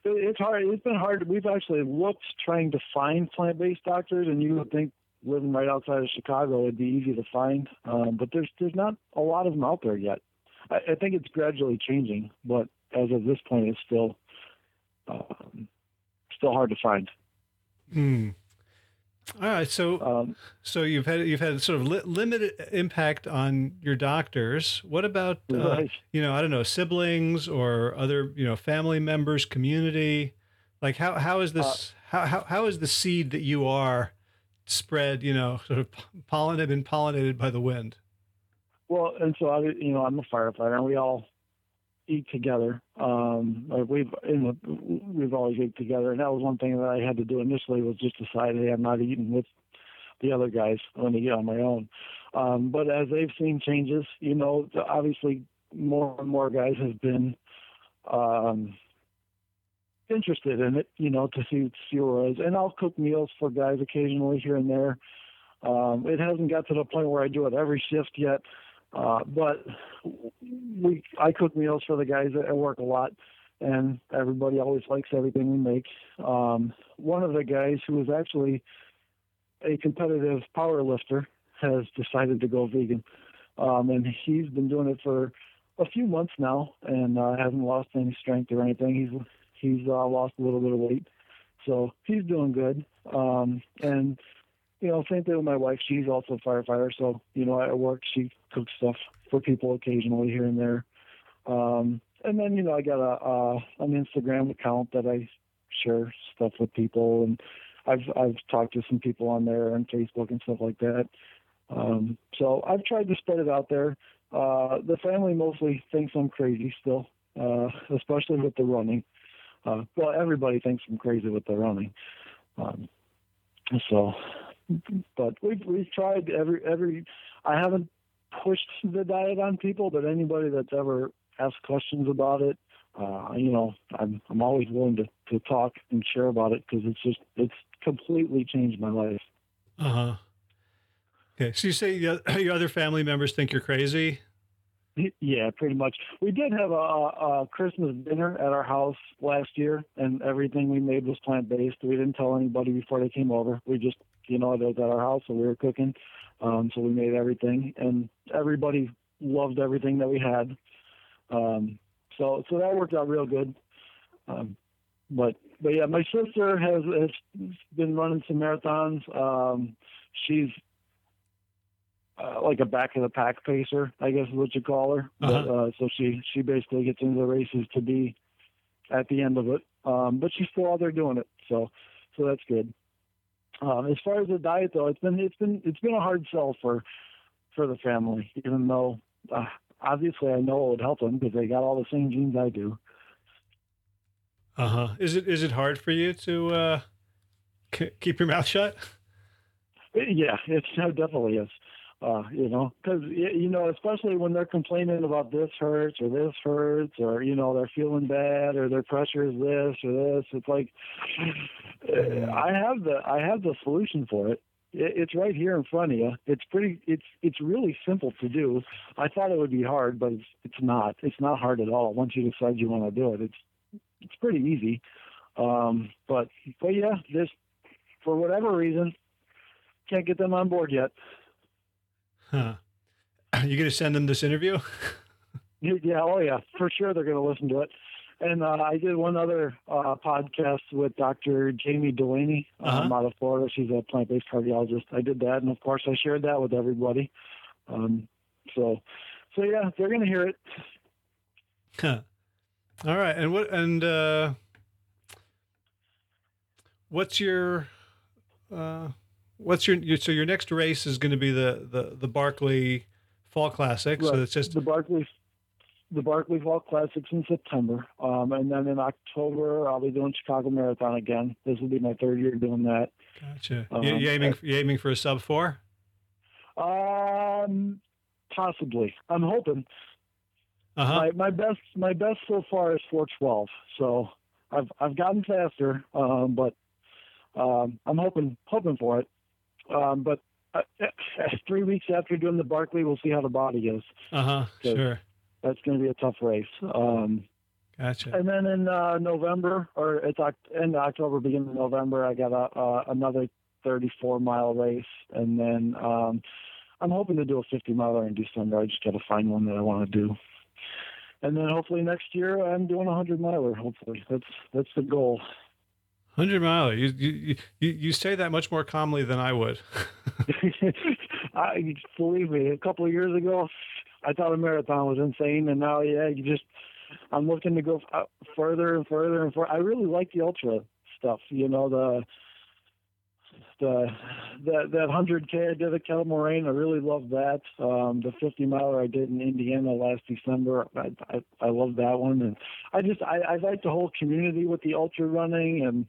Speaker 2: it's hard. It's been hard. We've actually looked trying to find plant-based doctors, and you would think living right outside of Chicago it'd be easy to find, um, but there's there's not a lot of them out there yet. I, I think it's gradually changing, but as of this point, it's still um, still hard to find.
Speaker 1: Hmm. All right, so um, so you've had you've had sort of li- limited impact on your doctors. What about uh, right. you know I don't know siblings or other you know family members, community? Like how how is this uh, how, how how is the seed that you are spread? You know, sort of pollinated been pollinated by the wind.
Speaker 2: Well, and so I you know I'm a firefighter, and we all eat together. Um, we've the, we've always ate together, and that was one thing that I had to do initially was just decide, hey, I'm not eating with the other guys. I'm going to on my own. Um, but as they've seen changes, you know, obviously more and more guys have been um, interested in it, you know, to see see where it is. And I'll cook meals for guys occasionally here and there. Um, it hasn't got to the point where I do it every shift yet. Uh, but we, I cook meals for the guys at work a lot, and everybody always likes everything we make. Um, one of the guys who is actually a competitive power lifter has decided to go vegan, um, and he's been doing it for a few months now, and uh, hasn't lost any strength or anything. He's he's uh, lost a little bit of weight, so he's doing good. Um, and you know, same thing with my wife. She's also a firefighter, so you know, at work she cooks stuff for people occasionally here and there. Um, and then you know, I got a uh, an Instagram account that I share stuff with people, and I've I've talked to some people on there and Facebook and stuff like that. Um, so I've tried to spread it out there. Uh, the family mostly thinks I'm crazy still, uh, especially with the running. Uh, well, everybody thinks I'm crazy with the running. Um, so but we've we've tried every every. I haven't pushed the diet on people, but anybody that's ever asked questions about it, uh, you know, I'm I'm always willing to to talk and share about it because it's just it's completely changed my life.
Speaker 1: Uh huh. Okay, so you say your other family members think you're crazy?
Speaker 2: Yeah, pretty much. We did have a, a Christmas dinner at our house last year, and everything we made was plant based. We didn't tell anybody before they came over. We just you know, it was at our house, so we were cooking. Um, so we made everything, and everybody loved everything that we had. Um, so so that worked out real good. Um, but but yeah, my sister has has been running some marathons. Um, she's uh, like a back of the pack pacer, I guess is what you call her. Uh-huh. But, uh, so she she basically gets into the races to be at the end of it. Um, but she's still out there doing it, so so that's good. Um, as far as the diet, though, it's been it's been it's been a hard sell for for the family, even though uh, obviously I know it would help them because they got all the same genes I do.
Speaker 1: Uh huh. Is it is it hard for you to uh, k- keep your mouth shut?
Speaker 2: Yeah, it definitely is uh, you know, because you know, especially when they're complaining about this hurts or this hurts or you know they're feeling bad or their pressure is this or this. It's like I have the I have the solution for it. It's right here in front of you. It's pretty. It's it's really simple to do. I thought it would be hard, but it's it's not. It's not hard at all. Once you decide you want to do it, it's it's pretty easy. Um, but but yeah, this for whatever reason can't get them on board yet.
Speaker 1: Huh. Are you going to send them this interview?
Speaker 2: yeah, oh yeah, for sure they're going to listen to it. And uh, I did one other uh, podcast with Dr. Jamie Delaney
Speaker 1: Uh-huh.
Speaker 2: um, out of Florida. She's a plant-based cardiologist. I did that, and of course, I shared that with everybody. Um, so, so yeah, they're gonna hear it.
Speaker 1: Huh. All right, and what and uh, what's your uh, what's your, your so your next race is going to be the the the Barkley Fall Classic. So it's just
Speaker 2: the Barkley, the Barkley Fall Classics in September, um, and then in October I'll be doing Chicago Marathon again. This will be my third year doing that.
Speaker 1: gotcha.
Speaker 2: Um,
Speaker 1: you, you aiming you aiming for a sub four?
Speaker 2: Um, possibly. I'm hoping.
Speaker 1: Uh huh.
Speaker 2: My my best my best so far is 412. So I've I've gotten faster, um, but um, I'm hoping hoping for it. Um, but uh, three weeks after doing the Barkley, we'll see how the body is.
Speaker 1: Uh huh. Sure.
Speaker 2: That's going to be a tough race. Um,
Speaker 1: Gotcha.
Speaker 2: and then in uh, November, or it's Oct- end of October, beginning of November, I got a, uh, another 34 mile race, and then um, I'm hoping to do a 50 miler in December. I just got to find one that I want to do, and then hopefully next year I'm doing a 100 miler. Hopefully, that's that's the goal.
Speaker 1: Hundred miler. You, you you you say that much more calmly than I would.
Speaker 2: I believe me, a couple of years ago, I thought a marathon was insane, and now, yeah, you just I'm looking to go f- uh, further and further and further. I really like the ultra stuff. You know the the that that hundred k I did at Kettle Moraine. I really love that. Um, the fifty miler I did in Indiana last December. I I, I love that one, and I just I, I like the whole community with the ultra running and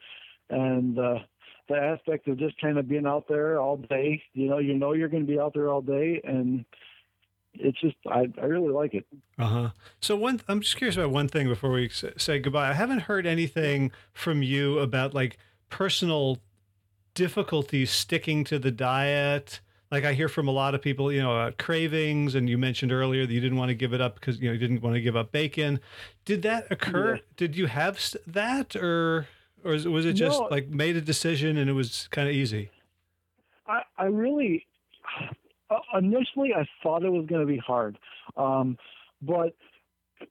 Speaker 2: and uh, the aspect of just kind of being out there all day. You know, you know you're going to be out there all day, and it's just I I really like it.
Speaker 1: Uh huh. So one, I'm just curious about one thing before we say goodbye. I haven't heard anything from you about like personal difficulties sticking to the diet. Like I hear from a lot of people, you know, cravings, and you mentioned earlier that you didn't want to give it up because you know you didn't want to give up bacon. Did that occur?
Speaker 2: Yeah.
Speaker 1: Did you have that, or or was it just
Speaker 2: No.
Speaker 1: like made a decision and it was kind of easy?
Speaker 2: I, I really uh, initially I thought it was going to be hard, um, but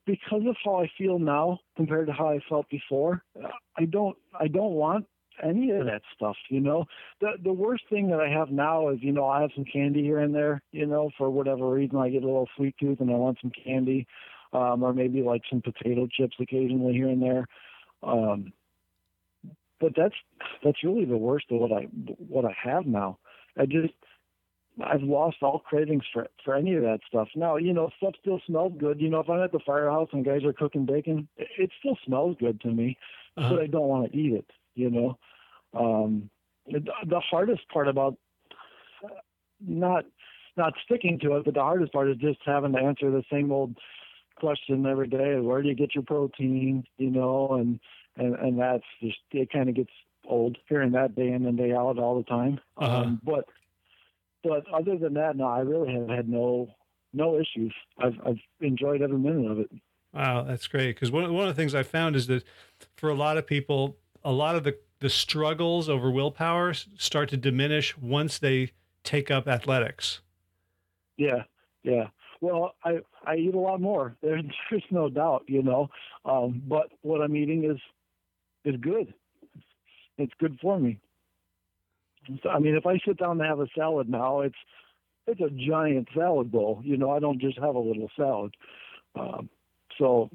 Speaker 2: because of how I feel now compared to how I felt before, I don't I don't want any of that stuff. You know, the the worst thing that I have now is you know I have some candy here and there. You know, for whatever reason I get a little sweet tooth and I want some candy, um, or maybe like some potato chips occasionally here and there. Um, but that's that's really the worst of what I what I have now. I just I've lost all cravings for for any of that stuff. Now, you know, stuff still smells good. You know, if I'm at the firehouse and guys are cooking bacon, it, it still smells good to me,
Speaker 1: Uh-huh.
Speaker 2: but I don't want to eat it. You know, um, the, hardest part about not not sticking to it, but the hardest part is just having to answer the same old question every day. Where do you get your protein? You know, and and and that's just it. Kind of gets old hearing that day in and day out all the time.
Speaker 1: Uh-huh.
Speaker 2: Um, but but other than that, no, I really have had no no issues. I've I've enjoyed every minute of it.
Speaker 1: Wow, that's great. Because one, one of the things I found is that for a lot of people, a lot of the, the struggles over willpower start to diminish once they take up athletics.
Speaker 2: Yeah, yeah. Well, I I eat a lot more. There's no doubt, you know. Um, but what I'm eating is is good. It's good for me. So, I mean, if I sit down to have a salad now, it's it's a giant salad bowl. You know, I don't just have a little salad. Um, so,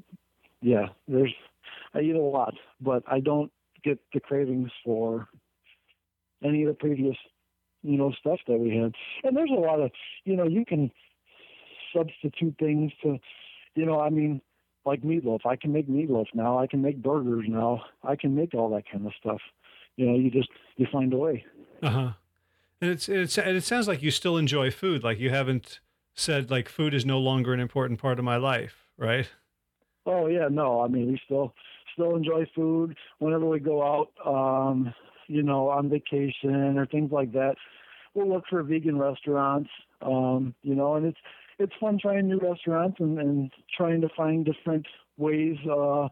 Speaker 2: yeah, there's I eat a lot, but I don't get the cravings for any of the previous, you know, stuff that we had. And there's a lot of, you know, you can substitute things to, you know, I mean, like meatloaf. I can make meatloaf now. I can make burgers now. I can make all that kind of stuff. You know, you just you find a way.
Speaker 1: Uh huh. And it's it's and it sounds like you still enjoy food. Like you haven't said like food is no longer an important part of my life, right?
Speaker 2: Oh yeah, no, I mean we still still enjoy food whenever we go out, um, you know, on vacation or things like that. We'll look for vegan restaurants, um, you know, and it's it's fun trying new restaurants and, and trying to find different ways, uh,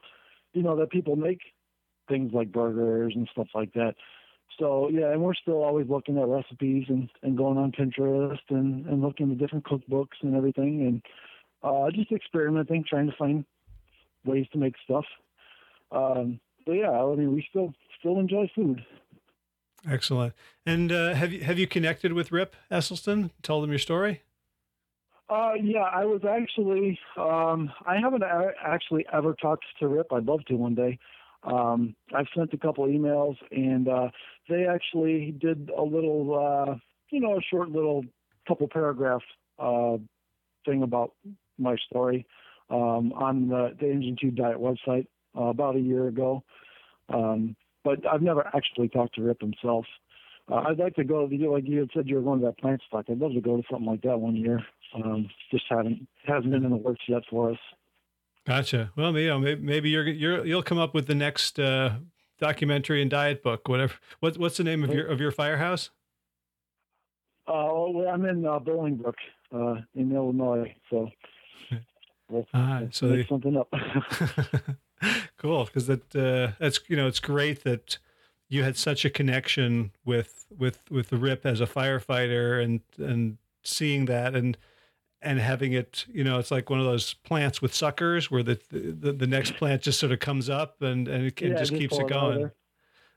Speaker 2: you know, that people make things like burgers and stuff like that. So yeah, and we're still always looking at recipes and, and going on Pinterest and, and looking at different cookbooks and everything and uh, just experimenting, trying to find ways to make stuff. Um, but yeah, I mean, we still still enjoy food.
Speaker 1: Excellent. And uh, have you have you connected with Rip Esselstyn? Told him your story.
Speaker 2: Uh, yeah, I was actually. Um, I haven't actually ever talked to Rip. I'd love to one day. Um, I've sent a couple emails, and uh, they actually did a little, uh, you know, a short little couple paragraph uh, thing about my story um, on the, the Engine 2 Diet website uh, about a year ago. Um, but I've never actually talked to Rip himself. Uh, I'd like to go. Like you had said, you were going to that Plantstock. I'd love to go to something like that one year. Um, just haven't hasn't been in the works yet for us.
Speaker 1: Gotcha. Well, you know, maybe, maybe you're you're you'll come up with the next uh, documentary and diet book, whatever. What what's the name of your of your firehouse?
Speaker 2: Uh, well, I'm in uh, Bolingbrook, uh, in Illinois, so we'll,
Speaker 1: ah, so make
Speaker 2: they, something up.
Speaker 1: cool, because that uh, that's you know it's great that you had such a connection with with with the Rip as a firefighter and and seeing that and and having it, you know, it's like one of those plants with suckers where the the, the next plant just sort of comes up and and it, yeah, just keeps it going.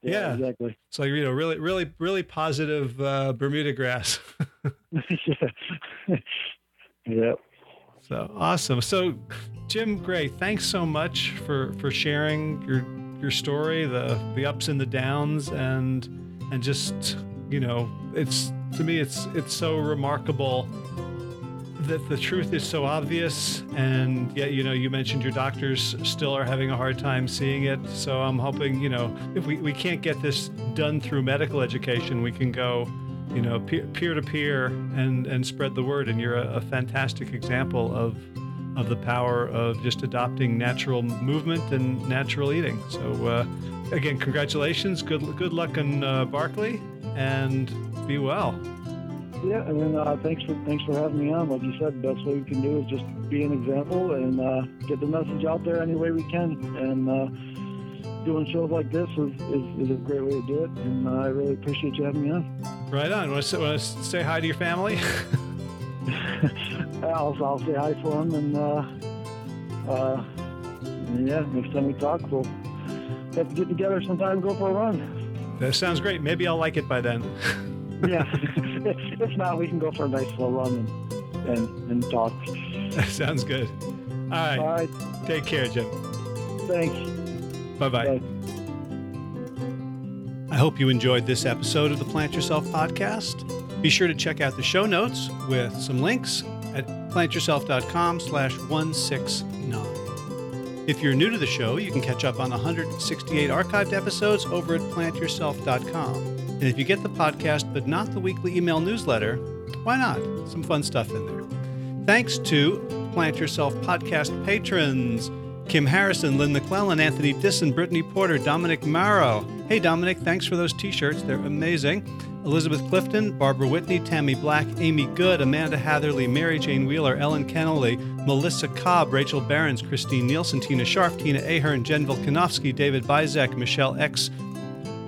Speaker 2: Yeah, yeah, exactly.
Speaker 1: It's like you know, really, really, really positive uh, Bermuda grass.
Speaker 2: yeah. yep.
Speaker 1: So awesome. So, Jim Gray, thanks so much for for sharing your your story, the the ups and the downs, and and just you know, it's to me, it's it's so remarkable that the truth is so obvious, and yet, you know, you mentioned your doctors still are having a hard time seeing it. So I'm hoping, you know, if we, we can't get this done through medical education, we can go, you know, peer to peer and and spread the word. And you're a, a fantastic example of of the power of just adopting natural movement and natural eating. So uh, again, congratulations. Good good luck in uh, and be well.
Speaker 2: Yeah, and then uh, thanks for thanks for having me on. Like you said, the best way we can do is just be an example and uh, get the message out there any way we can. And uh, doing shows like this is, is, is, a great way to do it. And I really appreciate you having me on.
Speaker 1: Right on. Want to, want to say hi to your family?
Speaker 2: I'll, I'll say hi for them. And uh, uh, yeah, next time we talk, we'll have to get together sometime and go for a run.
Speaker 1: That sounds great. Maybe I'll like it by then.
Speaker 2: yeah. if not, we can go for a nice little run and, and, and talk.
Speaker 1: Sounds good. All right.
Speaker 2: All right.
Speaker 1: Take care, Jim.
Speaker 2: Thanks.
Speaker 1: Bye-bye. Bye. I hope you enjoyed this episode of the Plant Yourself podcast. Be sure to check out the show notes with some links at plantyourself.com slash 169. If you're new to the show, you can catch up on 168 archived episodes over at plantyourself.com. And if you get the podcast but not the weekly email newsletter, why not? Some fun stuff in there. Thanks to Plant Yourself podcast patrons Kim Harrison, Lynn McClellan, Anthony Disson, Brittany Porter, Dominic Marrow. Hey, Dominic, thanks for those t shirts. They're amazing. Elizabeth Clifton, Barbara Whitney, Tammy Black, Amy Good, Amanda Hatherley, Mary Jane Wheeler, Ellen Kennelly, Melissa Cobb, Rachel Behrens, Christine Nielsen, Tina Sharp, Tina Ahern, Jen Volkanovsky, David Bizek, Michelle X,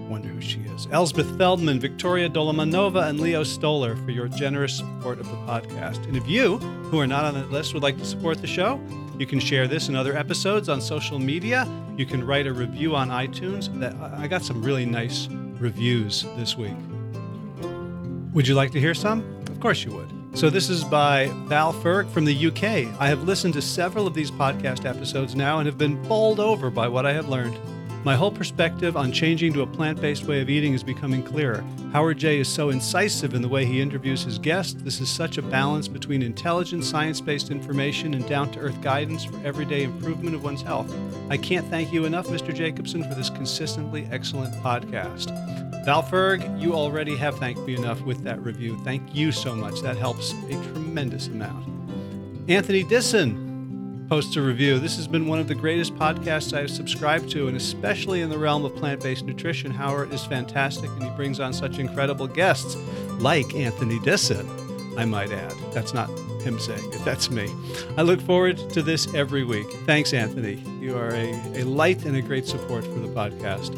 Speaker 1: wonder who she is. Elsbeth Feldman, Victoria Dolomanova, and Leo Stoller for your generous support of the podcast. And if you, who are not on that list, would like to support the show, you can share this and other episodes on social media. You can write a review on iTunes. That I got some really nice reviews this week. Would you like to hear some? Of course you would. So this is by Val Ferg from the UK. I have listened to several of these podcast episodes now and have been bowled over by what I have learned. My whole perspective on changing to a plant based way of eating is becoming clearer. Howard J. is so incisive in the way he interviews his guests. This is such a balance between intelligent, science based information and down to earth guidance for everyday improvement of one's health. I can't thank you enough, Mr. Jacobson, for this consistently excellent podcast. Valferg, you already have thanked me enough with that review. Thank you so much. That helps a tremendous amount. Anthony Disson, posts a review. This has been one of the greatest podcasts I have subscribed to, and especially in the realm of plant based nutrition. Howard is fantastic, and he brings on such incredible guests like Anthony Disson, I might add. That's not him saying it, that's me. I look forward to this every week. Thanks, Anthony. You are a, a light and a great support for the podcast.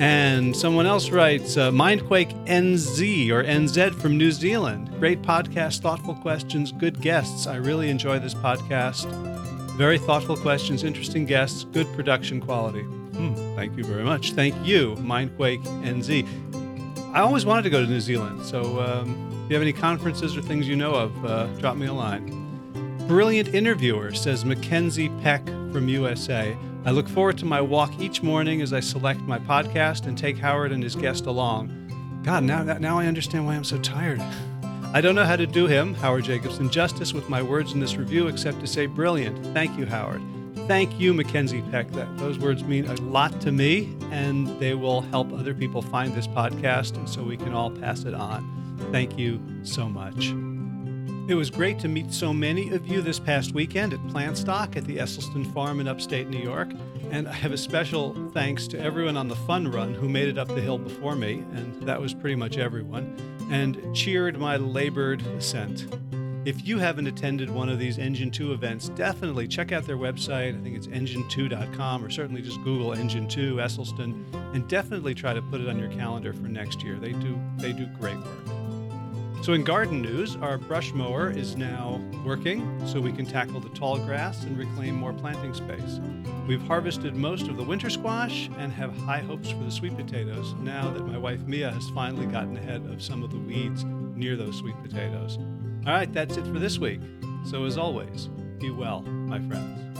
Speaker 1: And someone else writes uh, Mindquake NZ or NZ from New Zealand. Great podcast, thoughtful questions, good guests. I really enjoy this podcast. Very thoughtful questions, interesting guests, good production quality. Hmm, thank you very much. Thank you, Mindquake NZ. I always wanted to go to New Zealand, so um, if you have any conferences or things you know of, uh, drop me a line. Brilliant interviewer, says Mackenzie Peck from USA. I look forward to my walk each morning as I select my podcast and take Howard and his guest along. God, now, now I understand why I'm so tired. I don't know how to do him, Howard Jacobson, justice with my words in this review except to say brilliant. Thank you, Howard. Thank you, Mackenzie Peck. That, those words mean a lot to me, and they will help other people find this podcast, and so we can all pass it on. Thank you so much. It was great to meet so many of you this past weekend at Plantstock at the Esselstyn Farm in upstate New York. And I have a special thanks to everyone on the fun run who made it up the hill before me, and that was pretty much everyone, and cheered my labored ascent. If you haven't attended one of these Engine 2 events, definitely check out their website. I think it's engine2.com, or certainly just Google Engine 2 Esselstyn, and definitely try to put it on your calendar for next year. They do they do great work. So, in garden news, our brush mower is now working so we can tackle the tall grass and reclaim more planting space. We've harvested most of the winter squash and have high hopes for the sweet potatoes now that my wife Mia has finally gotten ahead of some of the weeds near those sweet potatoes. All right, that's it for this week. So, as always, be well, my friends.